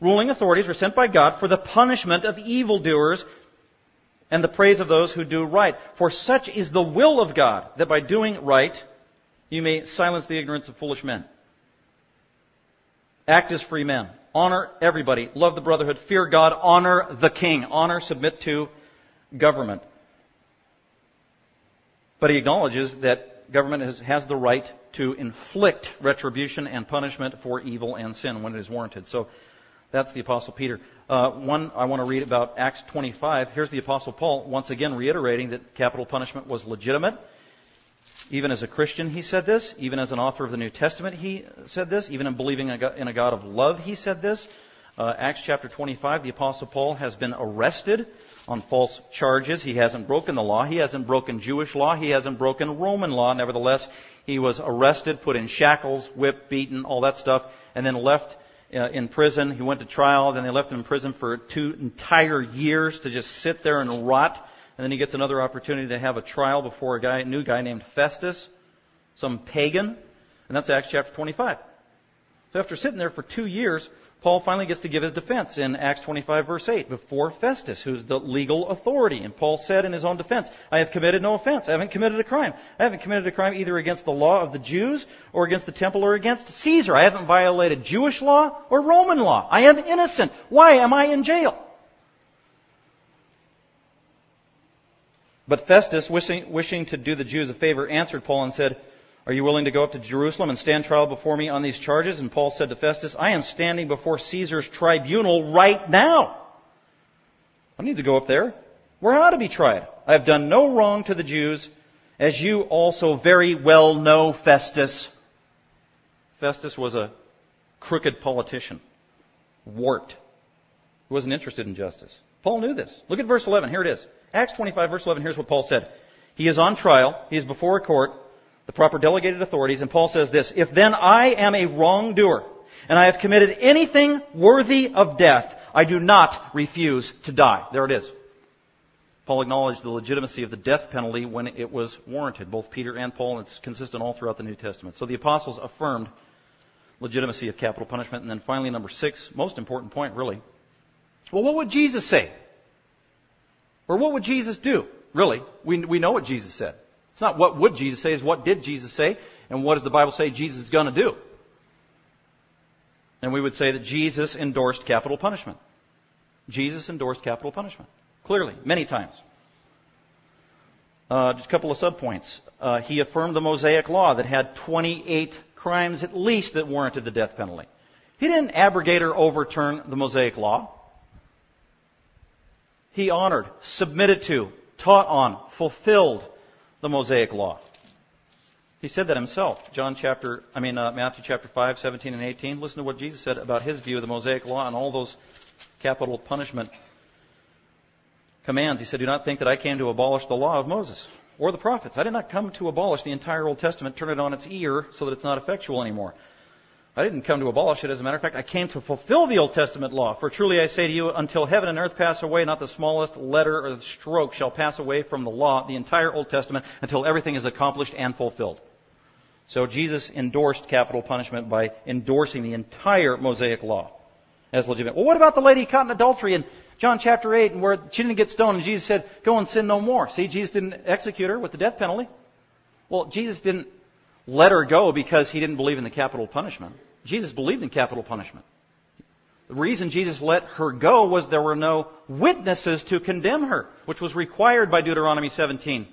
Ruling authorities were sent by God for the punishment of evildoers and the praise of those who do right. For such is the will of God, that by doing right, you may silence the ignorance of foolish men. Act as free men. Honor everybody. Love the brotherhood. Fear God. Honor the king. Honor, submit to government. But he acknowledges that government has, has the right to inflict retribution and punishment for evil and sin when it is warranted. So that's the Apostle Peter. Uh, one I want to read about Acts 25. Here's the Apostle Paul once again reiterating that capital punishment was legitimate even as a Christian, he said this. Even as an author of the New Testament, he said this. Even in believing in a God of love, he said this. Uh, Acts chapter 25, the Apostle Paul has been arrested on false charges. He hasn't broken the law. He hasn't broken Jewish law. He hasn't broken Roman law. Nevertheless, he was arrested, put in shackles, whipped, beaten, all that stuff, and then left Uh, in prison. He went to trial. Then they left him in prison for two entire years to just sit there and rot and then he gets another opportunity to have a trial before a guy, a new guy named Festus, some pagan. And that's Acts chapter 25. So after sitting there for two years, Paul finally gets to give his defense in Acts 25 verse 8 before Festus, who's the legal authority. And Paul said in his own defense, I have committed no offense. I haven't committed a crime. I haven't committed a crime either against the law of the Jews or against the temple or against Caesar. I haven't violated Jewish law or Roman law. I am innocent. Why am I in jail? But Festus, wishing, wishing to do the Jews a favor, answered Paul and said, Are you willing to go up to Jerusalem and stand trial before me on these charges? And Paul said to Festus, I am standing before Caesar's tribunal right now. I need to go up there. Where I ought to be tried. I have done no wrong to the Jews, as you also very well know, Festus. Festus was a crooked politician, warped. He wasn't interested in justice. Paul knew this. Look at verse 11. Here it is. Acts 25, verse 11, here's what Paul said. He is on trial. He is before a court, the proper delegated authorities, and Paul says this, If then I am a wrongdoer, and I have committed anything worthy of death, I do not refuse to die. There it is. Paul acknowledged the legitimacy of the death penalty when it was warranted. Both Peter and Paul, and it's consistent all throughout the New Testament. So the apostles affirmed legitimacy of capital punishment. And then finally, number six, most important point really. Well, what would Jesus say? Or what would Jesus do? Really, we, we know what Jesus said. It's not what would Jesus say, it's what did Jesus say, and what does the Bible say Jesus is going to do? And we would say that Jesus endorsed capital punishment. Jesus endorsed capital punishment. Clearly, many times. Uh, just a couple of subpoints. Uh, he affirmed the Mosaic Law that had 28 crimes at least that warranted the death penalty. He didn't abrogate or overturn the Mosaic Law he honored, submitted to, taught on, fulfilled the Mosaic law. He said that himself. John chapter, I mean uh, Matthew chapter 5, 17 and 18. Listen to what Jesus said about his view of the Mosaic law and all those capital punishment commands. He said, Do not think that I came to abolish the law of Moses or the prophets. I did not come to abolish the entire Old Testament, turn it on its ear so that it's not effectual anymore. I didn't come to abolish it. As a matter of fact, I came to fulfill the Old Testament law. For truly I say to you, until heaven and earth pass away, not the smallest letter or stroke shall pass away from the law, the entire Old Testament, until everything is accomplished and fulfilled. So Jesus endorsed capital punishment by endorsing the entire Mosaic law as legitimate. Well, what about the lady caught in adultery in John chapter 8 and where she didn't get stoned and Jesus said, go and sin no more? See, Jesus didn't execute her with the death penalty. Well, Jesus didn't let her go because he didn't believe in the capital punishment. Jesus believed in capital punishment. The reason Jesus let her go was there were no witnesses to condemn her, which was required by Deuteronomy 17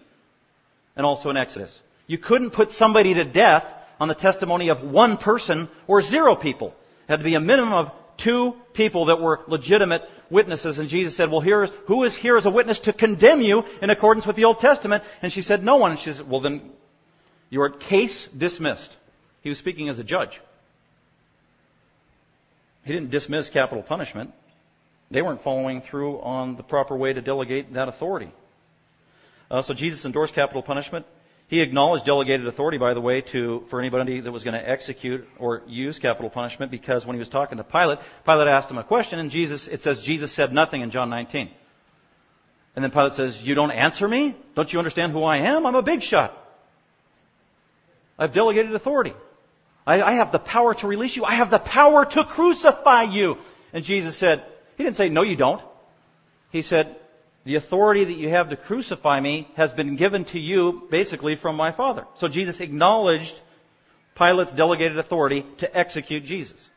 and also in Exodus. You couldn't put somebody to death on the testimony of one person or zero people. It had to be a minimum of two people that were legitimate witnesses. And Jesus said, well, here is, who is here as a witness to condemn you in accordance with the Old Testament? And she said, no one. And she said, well, then your case dismissed. He was speaking as a judge. He didn't dismiss capital punishment. They weren't following through on the proper way to delegate that authority. Uh, so Jesus endorsed capital punishment. He acknowledged delegated authority, by the way, to for anybody that was going to execute or use capital punishment, because when he was talking to Pilate, Pilate asked him a question, and Jesus, it says Jesus said nothing in John 19. And then Pilate says, "You don't answer me? Don't you understand who I am? I'm a big shot. I've delegated authority. I, I have the power to release you. I have the power to crucify you." And Jesus said, He didn't say, "No, you don't." He said, the authority that you have to crucify me has been given to you basically from my Father. So Jesus acknowledged Pilate's delegated authority to execute Jesus.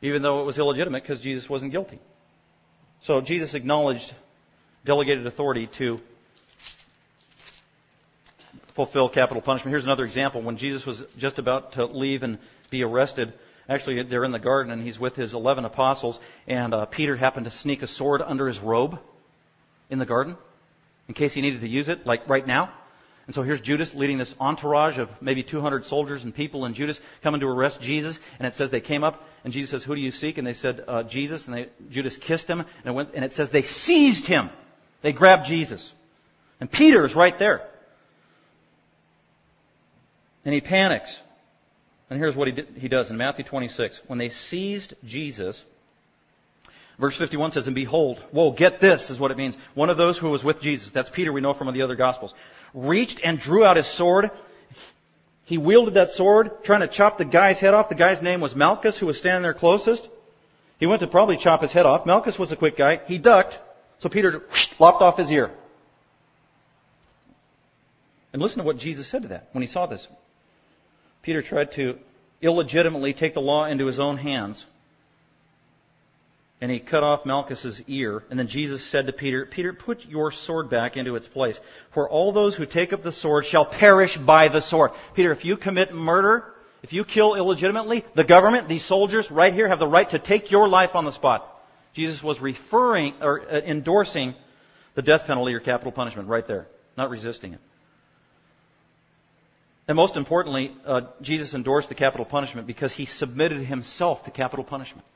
Even though it was illegitimate because Jesus wasn't guilty. So Jesus acknowledged delegated authority to fulfill capital punishment. Here's another example. When Jesus was just about to leave and be arrested, actually they're in the garden and he's with his 11 apostles and uh, Peter happened to sneak a sword under his robe in the garden in case he needed to use it, like right now. And so here's Judas leading this entourage of maybe 200 soldiers and people, and Judas coming to arrest Jesus. And it says they came up, and Jesus says, "Who do you seek?" And they said, uh, "Jesus." And they, Judas kissed him, and it, went, and it says they seized him. They grabbed Jesus, and Peter is right there, and he panics. And here's what he, did, he does in Matthew 26. When they seized Jesus, Verse 51 says, And behold, whoa, get this is what it means. One of those who was with Jesus, that's Peter, we know from the other Gospels, reached and drew out his sword. He wielded that sword, trying to chop the guy's head off. The guy's name was Malchus, who was standing there closest. He went to probably chop his head off. Malchus was a quick guy. He ducked, so Peter whoosh, lopped off his ear. And listen to what Jesus said to that when he saw this. Peter tried to illegitimately take the law into his own hands and he cut off Malchus's ear. And then Jesus said to Peter, Peter, put your sword back into its place. For all those who take up the sword shall perish by the sword. Peter, if you commit murder, if you kill illegitimately, the government, these soldiers right here have the right to take your life on the spot. Jesus was referring or uh, endorsing the death penalty or capital punishment right there, not resisting it. And most importantly, uh, Jesus endorsed the capital punishment because he submitted himself to capital punishment.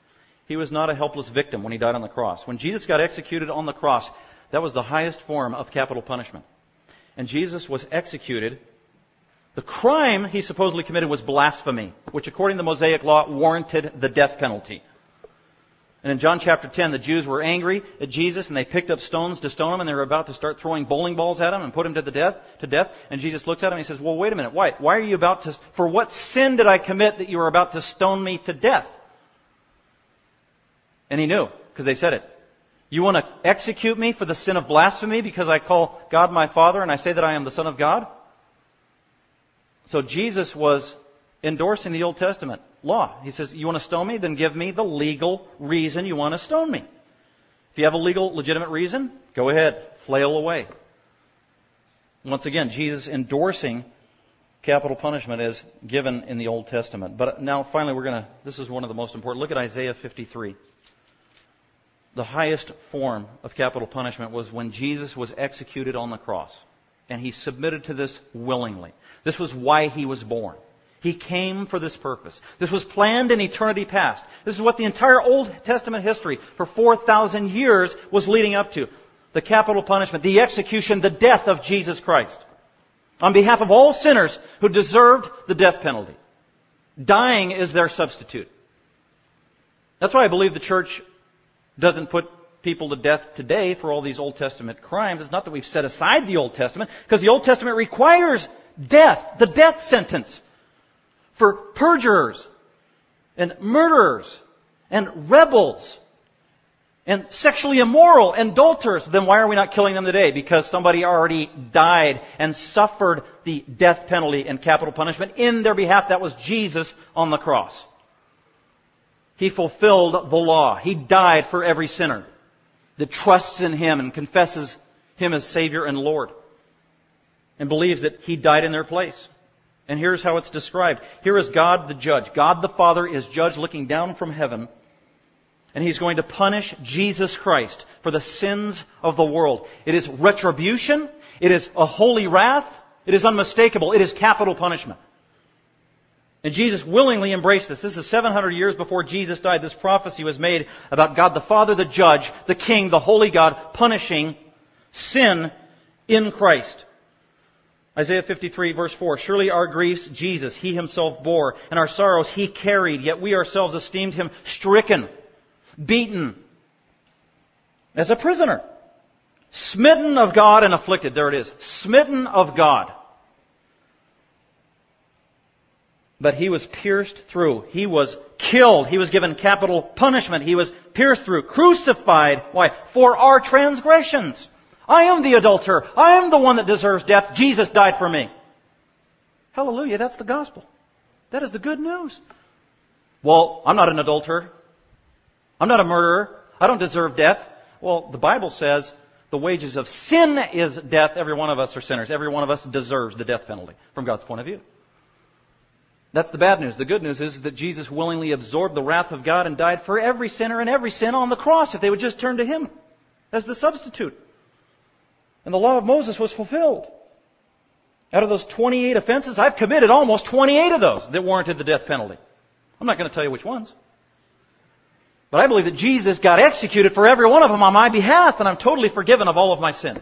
He was not a helpless victim when he died on the cross. When Jesus got executed on the cross, that was the highest form of capital punishment. And Jesus was executed. The crime he supposedly committed was blasphemy, which according to the Mosaic law warranted the death penalty. And in John chapter 10, the Jews were angry at Jesus and they picked up stones to stone him and they were about to start throwing bowling balls at him and put him to the death, to death. And Jesus looks at him and he says, well, wait a minute. Why? Why are you about to, for what sin did I commit that you are about to stone me to death? And he knew, because they said it. You want to execute me for the sin of blasphemy because I call God my Father and I say that I am the Son of God? So Jesus was endorsing the Old Testament law. He says, You want to stone me? Then give me the legal reason you want to stone me. If you have a legal, legitimate reason, go ahead, flail away. Once again, Jesus endorsing capital punishment as given in the Old Testament. But now, finally, we're going to, this is one of the most important. Look at Isaiah 53 the highest form of capital punishment was when Jesus was executed on the cross. And he submitted to this willingly. This was why he was born. He came for this purpose. This was planned in eternity past. This is what the entire Old Testament history for 4,000 years was leading up to. the capital punishment, the execution, the death of Jesus Christ. On behalf of all sinners who deserved the death penalty. Dying is their substitute. That's why I believe the church doesn't put people to death today for all these Old Testament crimes. It's not that we've set aside the Old Testament, because the Old Testament requires death, the death sentence, for perjurers and murderers and rebels and sexually immoral and adulterers. Then why are we not killing them today? Because somebody already died and suffered the death penalty and capital punishment in their behalf. That was Jesus on the cross. He fulfilled the law. He died for every sinner that trusts in Him and confesses Him as Savior and Lord and believes that He died in their place. And here's how it's described. Here is God the judge. God the Father is judge looking down from heaven. And He's going to punish Jesus Christ for the sins of the world. It is retribution. It is a holy wrath. It is unmistakable. It is capital punishment. And Jesus willingly embraced this. This is 700 years before Jesus died. This prophecy was made about God the Father, the judge, the King, the holy God, punishing sin in Christ. Isaiah 53 verse 4, Surely our griefs Jesus, He Himself bore, and our sorrows He carried, yet we ourselves esteemed Him stricken, beaten, as a prisoner, smitten of God and afflicted. There it is. Smitten of God. But he was pierced through. He was killed. He was given capital punishment. He was pierced through, crucified. Why? For our transgressions. I am the adulterer. I am the one that deserves death. Jesus died for me. Hallelujah. That's the gospel. That is the good news. Well, I'm not an adulterer. I'm not a murderer. I don't deserve death. Well, the Bible says the wages of sin is death. Every one of us are sinners. Every one of us deserves the death penalty from God's point of view. That's the bad news. The good news is that Jesus willingly absorbed the wrath of God and died for every sinner and every sin on the cross if they would just turn to Him as the substitute. And the law of Moses was fulfilled. Out of those 28 offenses, I've committed almost 28 of those that warranted the death penalty. I'm not going to tell you which ones. But I believe that Jesus got executed for every one of them on my behalf, and I'm totally forgiven of all of my sin.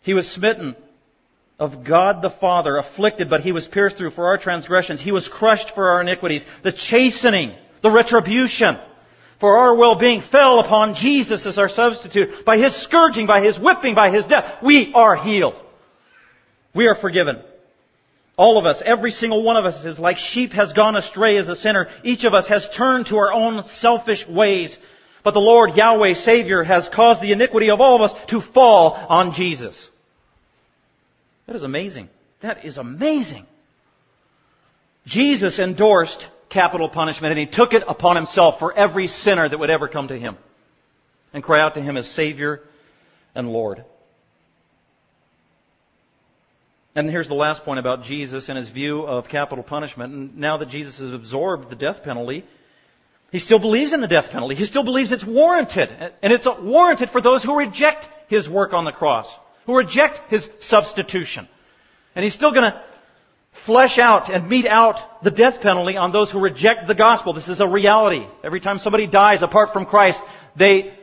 He was smitten of God the Father, afflicted, but he was pierced through for our transgressions. He was crushed for our iniquities. The chastening, the retribution for our well-being fell upon Jesus as our substitute. By his scourging, by his whipping, by his death, we are healed. We are forgiven. All of us, every single one of us is like sheep has gone astray as a sinner. Each of us has turned to our own selfish ways. But the Lord, Yahweh, Savior, has caused the iniquity of all of us to fall on Jesus. That is amazing. That is amazing. Jesus endorsed capital punishment and he took it upon himself for every sinner that would ever come to him and cry out to him as Savior and Lord. And here's the last point about Jesus and his view of capital punishment. And now that Jesus has absorbed the death penalty, he still believes in the death penalty. He still believes it's warranted. And it's warranted for those who reject his work on the cross, who reject his substitution. And he's still going to flesh out and mete out the death penalty on those who reject the gospel. This is a reality. Every time somebody dies apart from Christ, they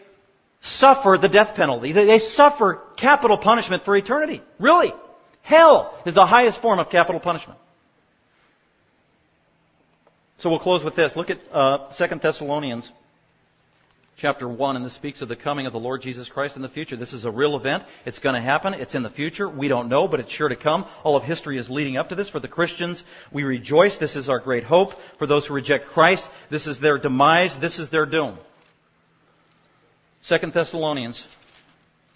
suffer the death penalty. They suffer capital punishment for eternity. Really. Hell is the highest form of capital punishment. So we'll close with this. Look at uh, 2 Thessalonians chapter 1, and this speaks of the coming of the Lord Jesus Christ in the future. This is a real event. It's going to happen. It's in the future. We don't know, but it's sure to come. All of history is leading up to this. For the Christians, we rejoice. This is our great hope. For those who reject Christ, this is their demise. This is their doom. 2 Thessalonians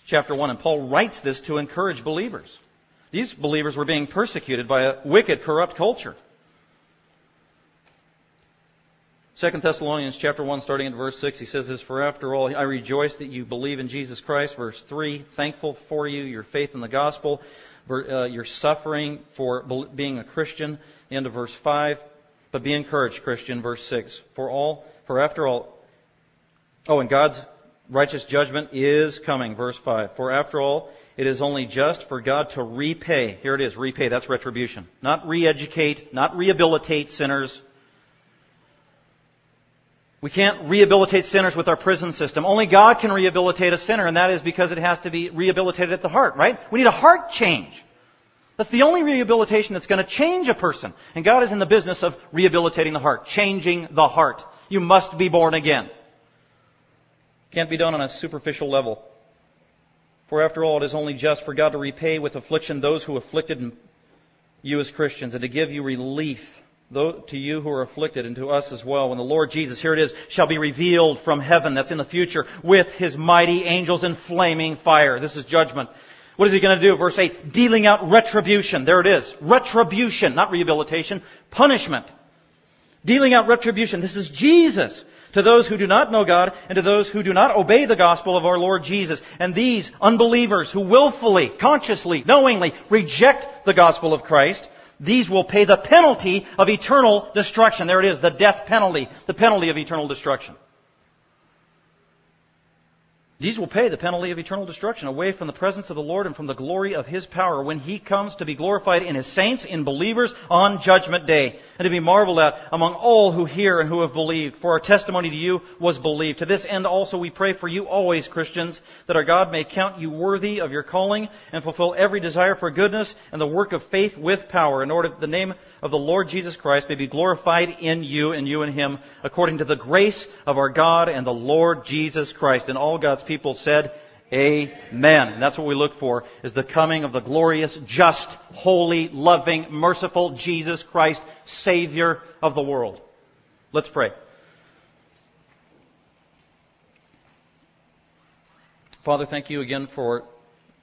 chapter 1, and Paul writes this to encourage believers. These believers were being persecuted by a wicked, corrupt culture. 2 Thessalonians chapter 1 starting at verse 6 he says this for after all I rejoice that you believe in Jesus Christ. Verse 3 thankful for you your faith in the gospel uh, your suffering for being a Christian. End of verse 5 but be encouraged Christian verse 6 for all for after all oh and God's righteous judgment is coming. Verse 5 for after all it is only just for God to repay here it is repay that's retribution. Not re-educate not rehabilitate sinners We can't rehabilitate sinners with our prison system. Only God can rehabilitate a sinner, and that is because it has to be rehabilitated at the heart, right? We need a heart change. That's the only rehabilitation that's going to change a person. And God is in the business of rehabilitating the heart, changing the heart. You must be born again. Can't be done on a superficial level. For after all, it is only just for God to repay with affliction those who afflicted you as Christians and to give you relief to you who are afflicted and to us as well when the Lord Jesus, here it is, shall be revealed from heaven, that's in the future, with his mighty angels in flaming fire. This is judgment. What is he going to do? Verse 8, dealing out retribution. There it is. Retribution, not rehabilitation. Punishment. Dealing out retribution. This is Jesus to those who do not know God and to those who do not obey the gospel of our Lord Jesus. And these unbelievers who willfully, consciously, knowingly reject the gospel of Christ these will pay the penalty of eternal destruction. There it is, the death penalty, the penalty of eternal destruction. These will pay the penalty of eternal destruction away from the presence of the Lord and from the glory of His power when He comes to be glorified in His saints, in believers on Judgment Day, and to be marveled at among all who hear and who have believed. For our testimony to you was believed. To this end also we pray for you always, Christians, that our God may count you worthy of your calling and fulfill every desire for goodness and the work of faith with power, in order that the name of the Lord Jesus Christ may be glorified in you and you in Him, according to the grace of our God and the Lord Jesus Christ. And all God's people said, Amen. And that's what we look for, is the coming of the glorious, just, holy, loving, merciful Jesus Christ, Savior of the world. Let's pray. Father, thank you again for,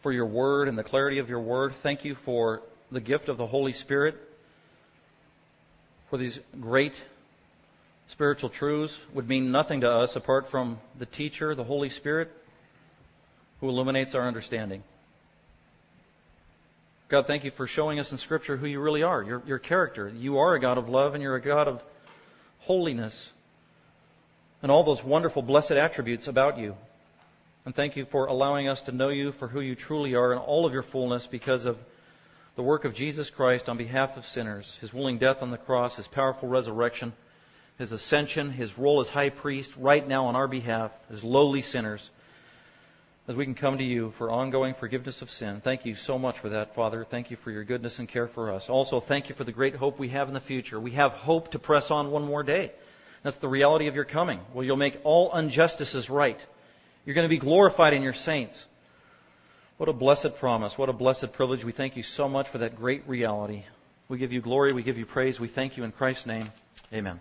for your word and the clarity of your word. Thank you for the gift of the Holy Spirit for these great spiritual truths would mean nothing to us apart from the teacher, the Holy Spirit, who illuminates our understanding. God, thank you for showing us in Scripture who you really are, your, your character. You are a God of love and you're a God of holiness and all those wonderful, blessed attributes about you. And thank you for allowing us to know you for who you truly are in all of your fullness because of the work of Jesus Christ on behalf of sinners, his willing death on the cross, his powerful resurrection, his ascension, his role as high priest right now on our behalf as lowly sinners, as we can come to you for ongoing forgiveness of sin. Thank you so much for that, Father. Thank you for your goodness and care for us. Also, thank you for the great hope we have in the future. We have hope to press on one more day. That's the reality of your coming. Well, you'll make all injustices right. You're going to be glorified in your saints. What a blessed promise. What a blessed privilege. We thank you so much for that great reality. We give you glory. We give you praise. We thank you in Christ's name. Amen.